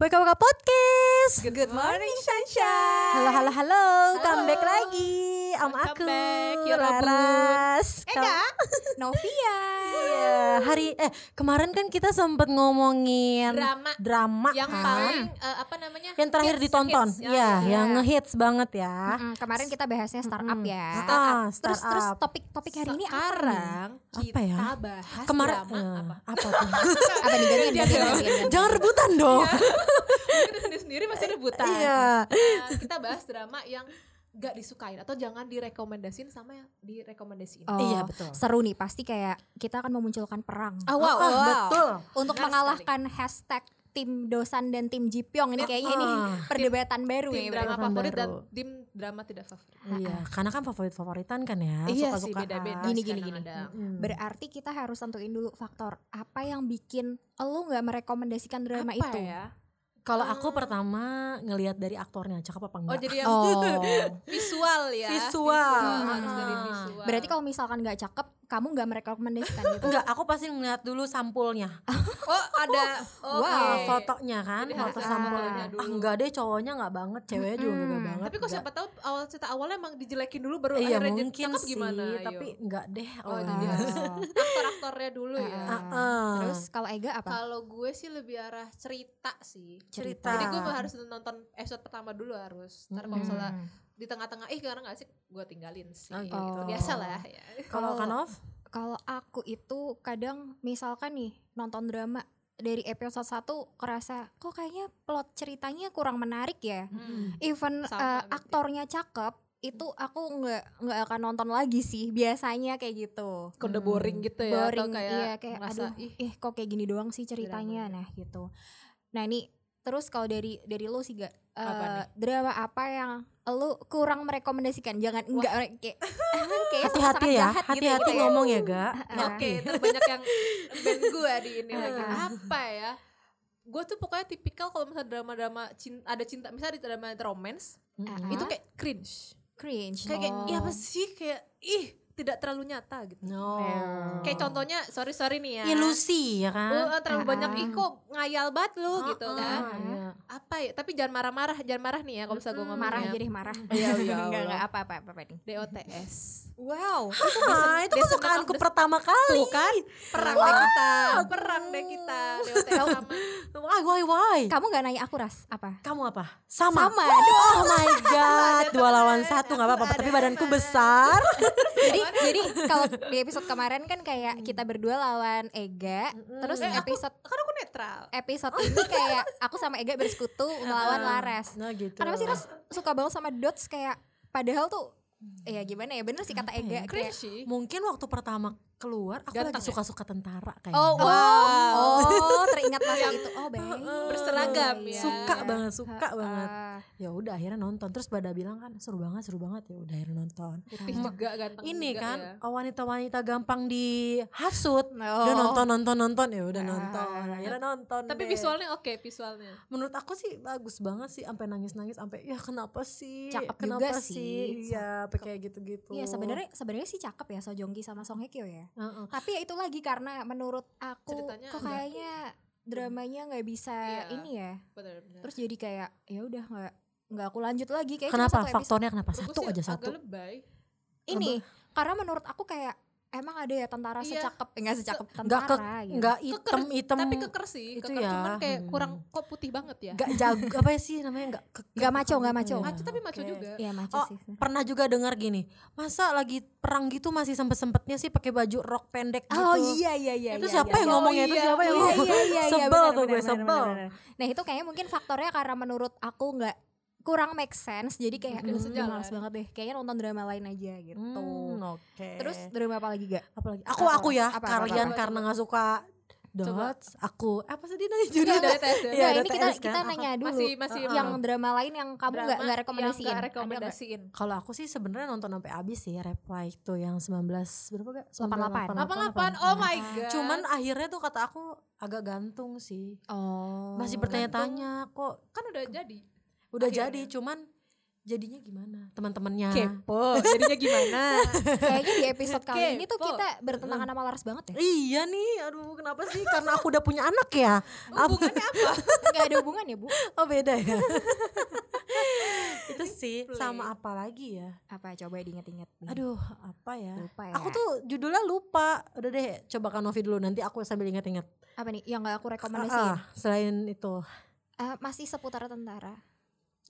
BKWK Podcast. Good morning sunshine. Halo halo halo, come back Halo. lagi sama aku back. Laras. Ega. Novia. Iya, hari eh kemarin kan kita sempet ngomongin Drama drama yang kan. paling eh, apa namanya? yang terakhir hits, ditonton. hits. Iya, Ya, yang ya. ngehits banget ya. Mm, kemarin kita bahasnya startup Mm-mm. ya. Ah, Terus terus startup. topik-topik hari ini apa nih? Sekarang kita Apa ya? bahas Kemarin drama eh, apa? apa tuh? Apa nih. Jangan rebutan dong. Kita sendiri sendiri masih rebutan. Iya. Nah, kita bahas drama yang gak disukain atau jangan direkomendasin sama yang direkomendasiin. Oh, Iya, betul. Seru nih, pasti kayak kita akan memunculkan perang Ah, wow, Ah, wow. betul. untuk benar mengalahkan hashtag tim Dosan dan tim Jipyong ini kayaknya ini Ah. perdebatan baru Tim nih. drama favorit dan baru. tim drama tidak favorit. Iya, karena kan favorit-favoritan kan ya, Iya sih suka-sukaan. beda-beda. Gini, sih gini, gini. kadang-kadang. Mm. Berarti kita harus tentuin dulu faktor apa yang bikin lo nggak merekomendasikan drama Apa itu. ya? Kalau aku pertama ngelihat dari aktornya cakep apa Oh enggak. jadi yang Oh. visual ya. Visual. harus dari Ah. visual. Berarti kalau misalkan nggak cakep, kamu nggak merekomendasikan gitu. Enggak, aku pasti ngeliat dulu sampulnya. oh ada oke. Wah, fotonya kan, Jadi foto sampulnya. Ah, enggak deh, cowoknya enggak banget, ceweknya juga enggak banget. Tapi kok siapa tahu awal cerita awalnya emang dijelekin dulu baru Iya, akhirnya jadi mungkin cakep sih, gimana? Ayo. tapi enggak deh. Oh, lah. jadi harus aktor-aktornya dulu ya. Ah, Ah. Terus kalau Ega apa? Kalau gue sih lebih arah cerita sih. Cerita. Jadi gue harus nonton episode pertama dulu harus. Ntar kalau misalnya di tengah-tengah ih karena gak sih gue tinggalin sih. Oh, gitu. gitu. Biasa lah ya. Kalau Kanov? Kalau aku itu kadang misalkan nih nonton drama dari episode 1 kerasa kok kayaknya plot ceritanya kurang menarik ya. Hmm. Even Sama eh, berarti. aktornya cakep itu aku nggak nggak akan nonton lagi sih biasanya kayak gitu. Kok udah boring gitu ya Boring atau kayak, iya kayak ngerasa, aduh ih eh kok kayak gini doang sih ceritanya nah gitu. Nah ini terus kalau dari dari lo sih gak Apa nih? drama apa yang lo kurang merekomendasikan jangan enggak kayak kayak Hati-hati ya, hati-hati ngomong ya, Ga. Oke, terus banyak yang band gue di ini lagi. Apa ya? Gue tuh pokoknya tipikal kalau misalnya drama-drama cinta, ada cinta, misalnya di drama romance, Ah. itu kayak cringe. cringe. Kayak, kayak Oh. iya apa sih kayak ih tidak terlalu nyata gitu. No. Kayak contohnya sorry sorry nih ya. ilusi ya kan. Uh, terlalu Ah. banyak ih kok ngayal banget lu gitu Ah, kan. ah, iya. Apa ya? Tapi jangan marah-marah, jangan marah nih ya kalau misalnya gue ngomong marah ya. jadi marah. Iya, iya, enggak enggak apa apa apa, apa nih. DOTS. Wow. Ah, itu Descendant kesukaanku pertama kali. Tuh kan perang deh kita, perang deh kita DOTS sama Why, why, why? Kamu nggak nanya aku ras apa? Kamu apa? Sama. Sama. Oh my god, dua lawan satu nggak apa-apa. Tapi badanku besar. Jadi jadi kalau di episode kemarin kan kayak kita berdua lawan Ega, terus Eh, aku- episode kan aku netral. episode ini kayak aku sama Ega bersekutu melawan Laras. Nah gitu. Kenapa sih Ras suka banget sama Dots kayak padahal tuh ya gimana ya bener sih kata Ega Cringe kayak. Mungkin waktu pertama keluar aku Ganteng lagi ya? suka-suka tentara kayaknya. Oh wow. Oh, teringat masa itu. Oh, baik. Berseragam ya. Suka banget, suka Ah, banget. ah. Ya udah akhirnya nonton. Terus pada bilang kan seru banget, seru banget ya udah akhirnya nonton. Putih juga ganteng Ini juga kan ya. wanita-wanita gampang dihasut. Oh. Udah nonton nonton nonton ya udah Ah. nonton. Akhirnya nonton. Tapi deh. visualnya oke visualnya. menurut aku sih bagus banget sih sampai nangis-nangis sampai ya kenapa sih? Cakep kenapa juga sih. Iya, kayak gitu-gitu. Iya sebenarnya sebenarnya sih cakep ya So Joong Ki sama Song Hye Kyo ya. Heeh. Tapi ya itu lagi karena menurut aku Ceritanya kok kayaknya dramanya nggak bisa Iya. ini ya. Benar-benar. Terus jadi kayak ya udah nggak nggak aku lanjut lagi kayak Kenapa? Faktornya kenapa? Satu aja satu. Agak lebay. Ini karena menurut aku kayak emang ada ya tentara Iya. secakep enggak secakep Enggak tentara ke gitu. enggak hitam hitam Tapi keker sih, itu keker ya. cuman kayak Hmm. kurang kok putih banget ya. enggak jago apa sih namanya enggak ke, Nggak maco, nggak maco. Maco tapi maco Oke. juga. Iya maco Oh, sih. pernah juga dengar gini masa lagi perang gitu masih sempet sempetnya sih pakai baju rok pendek gitu Oh iya iya iya. itu iya, siapa iya. yang ngomongnya itu iya. siapa yang Iya ngomong iya iya. iya, sebel tuh gue sebel. Nah itu kayaknya mungkin faktornya karena menurut aku nggak kurang make sense jadi kayak aduh sejalan. males banget deh kayaknya nonton drama lain aja gitu Hmm, oke terus drama apa lagi gak apalagi aku Apa? aku ya Apa, apa, kalian apa? karena nggak suka dots aku apa sih dia nanya judul Udah ada Iya, Nah, ada ini kita kan? kita nanya dulu Masih masih Uh-uh. yang drama lain yang kamu nggak nggak rekomendasiin Ada rekomendasiin. kalau aku sih sebenarnya nonton sampai habis sih reply itu yang 19 berapa gak 88. 88. Oh my god. cuman akhirnya tuh kata aku agak gantung sih oh masih bertanya-tanya kok kan udah jadi. Udah Akhirnya. jadi cuman jadinya gimana teman-temannya Kepo, jadinya gimana? Kayaknya di episode kali ini tuh Kepo. kita bertentangan sama Lars banget ya. Iya nih, aduh kenapa sih? Karena aku udah punya anak ya. Hubungannya apa? Gak ada hubungan ya, Bu. Oh beda ya. Itu sih Play. sama apa lagi ya? Apa coba diinget-inget nih. Aduh, apa ya? lupa ya. Aku tuh judulnya lupa. Udah deh, coba Kak Novi dulu nanti aku sambil inget-inget. apa nih yang gak aku rekomendasiin? ah, selain itu. Eh, masih seputar tentara.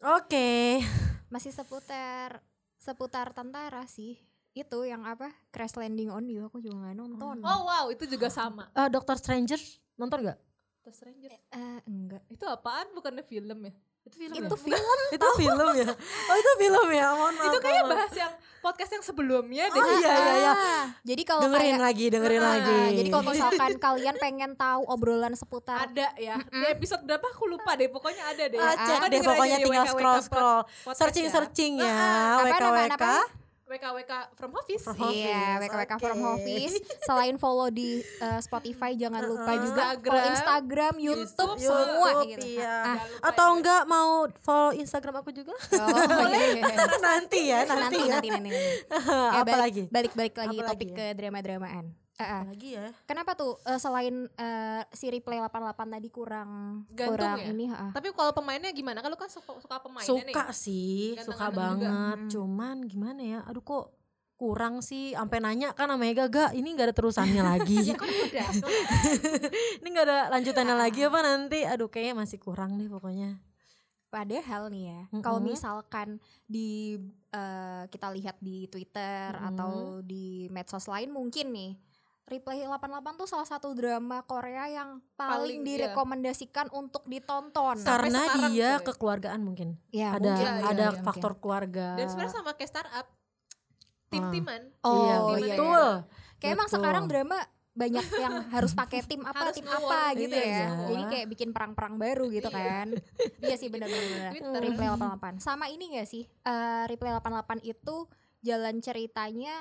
Oke. Masih seputar seputar tentara sih. Itu yang apa? Crash Landing on You aku juga gak nonton. Oh wow, itu juga sama. Eh, Dr. Stranger nonton gak? The Stranger. Eh, enggak. Itu apaan? Bukannya film ya? Itu film Itu ya? film. itu film ya? Oh itu film ya? Mohon maaf. itu kayak mohon maaf. bahas yang podcast yang sebelumnya deh. Oh, iya, iya, iya. Ah, Jadi kalau Dengerin kayak lagi, dengerin Ah, lagi. jadi kalau misalkan kalian pengen tahu obrolan seputar Ada ya. Di episode berapa aku lupa deh. Pokoknya ada deh. Ah, Ah, cek deh pokoknya tinggal scroll scroll searching ya. searching ya Apa WKWK? WKWK from office. From Iya, Office, WKWK oke. from Office. Selain follow di uh, Spotify, jangan lupa Uh-uh. juga Instagram, follow Instagram, YouTube, YouTube, semua YouTube, gitu. iya. Ah, atau ya. enggak mau follow Instagram aku juga oh, iya. nanti ya nanti, nanti, ya nanti, nanti, nanti. Ya, apa balik, lagi Balik, balik lagi Apa topik lagi ke drama-dramaan. Apa lagi ya Kenapa tuh uh, selain uh, si replay 88 tadi kurang Gantung kurang ya? ini? ah. Tapi kalau pemainnya gimana? Kan lu kan suka, suka pemainnya suka nih. sih suka Ganteng-ganteng juga. banget Hmm. cuman gimana ya aduh kok kurang sih sampai nanya kan sama Ega gak ini nggak ada terusannya lagi Ya kan udah. ini nggak ada lanjutannya lagi apa nanti aduh kayaknya masih kurang deh pokoknya Padahal nih ya, kalau Mm-mm. misalkan di uh, kita lihat di Twitter Mm-mm. atau di medsos lain mungkin nih Replay 88 tuh salah satu drama Korea yang paling, Paling, iya. direkomendasikan untuk ditonton. Karena sekarang, dia coy. kekeluargaan mungkin ya, ada mungkin, Iya, iya, ada iya, faktor keluarga Dan sebenarnya sama kayak startup. Tim-timan. Oh, iya, iya, betul mungkin. Kayak emang betul. sekarang drama banyak yang harus pakai tim apa Harus tim apa gitu iya, ya. iya. Jadi kayak bikin perang-perang baru gitu Iya. kan. iya sih benar-benar. Replay 88. Sama ini gak sih? Eh Replay 88 itu jalan ceritanya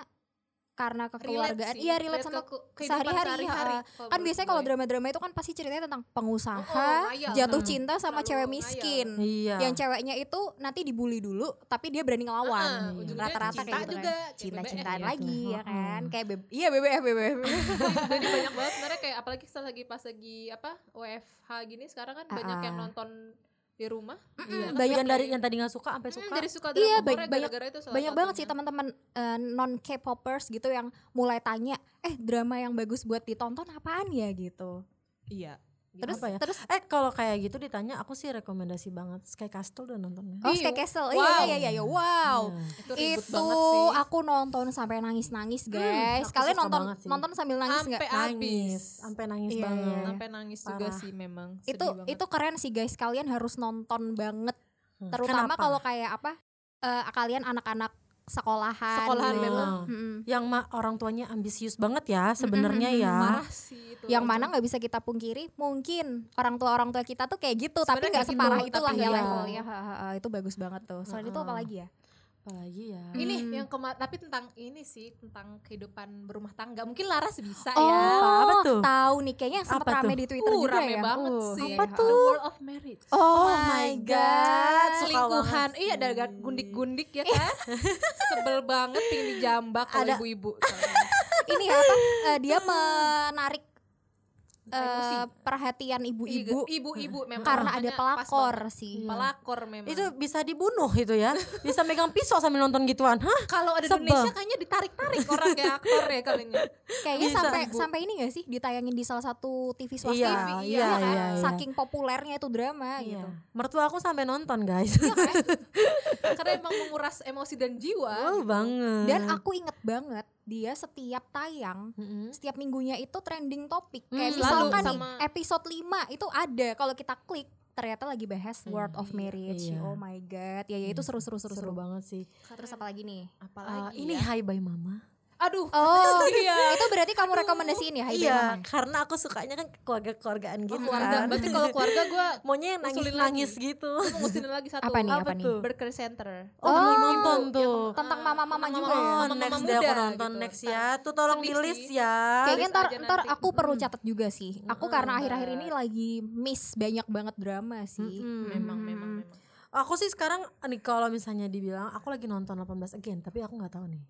karena kekeluargaan. Iya, relate sama ke sehari-hari, sehari-hari, ha. kalau kan biasanya kalau drama-drama itu kan pasti ceritanya tentang pengusaha, Oh, oh, ngayal. jatuh Hmm. cinta sama Terlalu cewek miskin. iya Yang ceweknya itu nanti dibully dulu, tapi dia berani ngelawan. Ah, Iya. Rata-rata cinta kayak gitu juga, kan. kayak Cinta-cintaan lagi ya kan. Kayak iya BBF BBF. Jadi banyak banget sebenarnya kayak apalagi setelah lagi pas lagi apa WFH gini sekarang kan banyak yang nonton di rumah. Iya, banyak yang dari yang tadi nggak suka sampai suka jadi suka Iya, banyak- itu salah banyak banget sih teman-teman eh, non K-popers gitu yang mulai tanya, "Eh, drama yang bagus buat ditonton apaan ya?" gitu. Iya. Terus apa ya? terus eh kalau kayak gitu ditanya aku sih rekomendasi banget Sky Castle udah nonton ya Oh, Iya. Sky Castle. Wow. Iya, iya, iya, iya. Wow. Nah, Itu Itu banget sih. aku nonton sampai nangis-nangis, guys. aku Kalian nonton nonton sambil nangis nggak? Sampai nangis habis. sampai nangis Iya, banget iya. Sampai nangis juga Parah. sih memang. Itu Sedih banget. itu keren sih, guys. Kalian harus nonton banget. Hmm, Terutama kalau kayak apa? eh, kalian anak-anak sekolahan. Sekolahan gitu. memang. Mm-mm. yang ma- orang tuanya ambisius banget ya sebenarnya Mm-mm, ya marah sih itu. yang mana nggak bisa kita pungkiri mungkin orang tua orang tua kita tuh kayak gitu tapi Sebenarnya nggak separah itulah tapi ya iya. levelnya Ha, ha, ha. itu bagus banget tuh selain itu apa lagi ya apalagi ya? Ini Hmm. yang kemarin tapi tentang ini sih tentang kehidupan berumah tangga. Mungkin Laras bisa oh ya Apa tuh? tahu nih kayaknya sempat Apa rame tuh? di twitter uh, juga rame ya. banget Uh, sih. apa The tuh? World of Marriage. Oh, my my God. god selingkuhan. iya ada gundik-gundik ya kan? Sebel banget pengen dijambak Ada- ibu-ibu. Ini ya apa? Eh, dia menarik eh, Emosi. perhatian ibu-ibu ibu-ibu memang karena ada pelakor sih Iya. pelakor memang itu bisa dibunuh itu ya bisa megang pisau sambil nonton gituan hah kalau ada di Sebel. Indonesia kayaknya ditarik-tarik orang kayak aktor ya kalinya kayaknya Bisa, sampai Bu. sampai ini gak sih ditayangin di salah satu TV swasta Iya, TV, iya, kan? iya, iya. saking populernya itu drama Iya. gitu mertua aku sampai nonton guys Iya kan? karena emang menguras emosi dan jiwa wow gitu. banget Dan aku inget banget dia setiap tayang Mm-mm. setiap minggunya itu trending topik. Hmm, Kayak misalkan nih episode 5 itu ada kalau kita klik ternyata lagi bahas Word of iya, Marriage. iya. Oh my god. Ya, ya itu Hmm, seru-seru seru seru seru. banget sih Terus apa lagi nih? apalagi Eh, ini ya. Hi Bye Mama aduh Oh, iya itu berarti kamu rekomendasiin ya Hai iya Mama? karena aku sukanya kan keluarga-keluargaan gitu Oh, keluarga kan berarti kalau keluarga gue maunya yang nangis-nangis lagi. gitu ngusinin lagi satu Apa nih, Apa apa nih? Burger Center oh, Oh, nonton tuh Tentang mama-mama juga ya? Oh, next deh aku muda nonton gitu. next ya. Tuh tolong di list ya. Kayaknya ntar, ntar aku perlu catat juga sih. Aku karena akhir-akhir ini lagi miss banyak banget drama sih. Memang memang memang Aku sih sekarang nih kalau misalnya dibilang aku lagi nonton 18 again, tapi aku nggak tahu nih.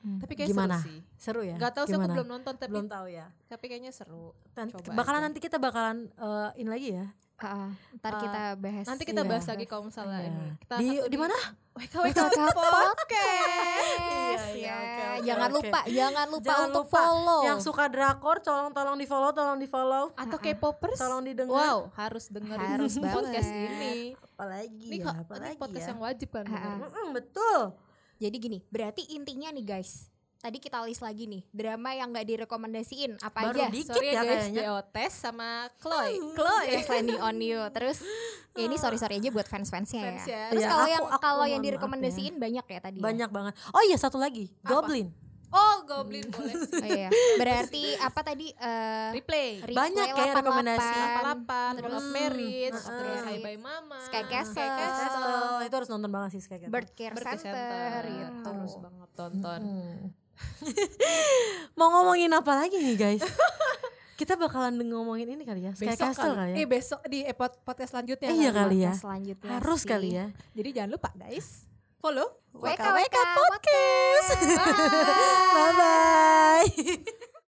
Tapi kayak Gimana? seru sih. Seru ya? Gak tahu sih aku belum nonton tapi belum tahu ya. tapi kayaknya seru. Dan Coba bakalan aja. nanti kita bakalan eh, ini lagi ya. Ah, ntar Ah, kita bahas Nanti kita Iya. bahas lagi kalau misalnya Iya. ini. Kita Di di mana? WK WK Iya, Podcast iya, ya. oke, oke, jangan oke. lupa jangan lupa Jangan untuk lupa. follow Yang suka drakor tolong tolong di follow, tolong di follow. Atau K-popers. Tolong didengar. Wow, harus dengerin Harus podcast ini. Apalagi Ini ya, apalagi podcast ya. yang wajib kan. Mm-mm, betul. Jadi gini berarti intinya nih guys tadi kita list lagi nih drama yang nggak direkomendasiin apa Baru aja dikit Sorry ya ya guys, kayaknya. DO Test sama Chloe. Chloe Just Landing on You terus ya ini sorry sorry aja buat fans fansnya Fans ya ya. terus Iya, kalau yang kalau yang maaf ya. direkomendasiin banyak ya tadi ya? Banyak banget. Oh iya satu lagi, Goblin. Oh, Goblin boleh sih. oh, iya. berarti apa tadi eh, Replay. Replay Banyak kayak 88, rekomendasi. 88, terus Terus Marriage, Heeh. terus Hi Bye Mama, Sky Castle. Sky Castle, Castle. Itu harus nonton banget sih Sky Castle. Bird Care Bird Care Center, Center. gitu. Harus banget tonton. Hmm. Mau ngomongin apa lagi nih guys? Kita bakalan ngomongin ini kali ya, Sky Besok Castle kali. kali Eh ya. besok di epot podcast selanjutnya Iya kan? kali ya. Selanjutnya Harus sih. kali ya. Jadi jangan lupa guys, follow WK WK Podcast. Podcast. Bye bye.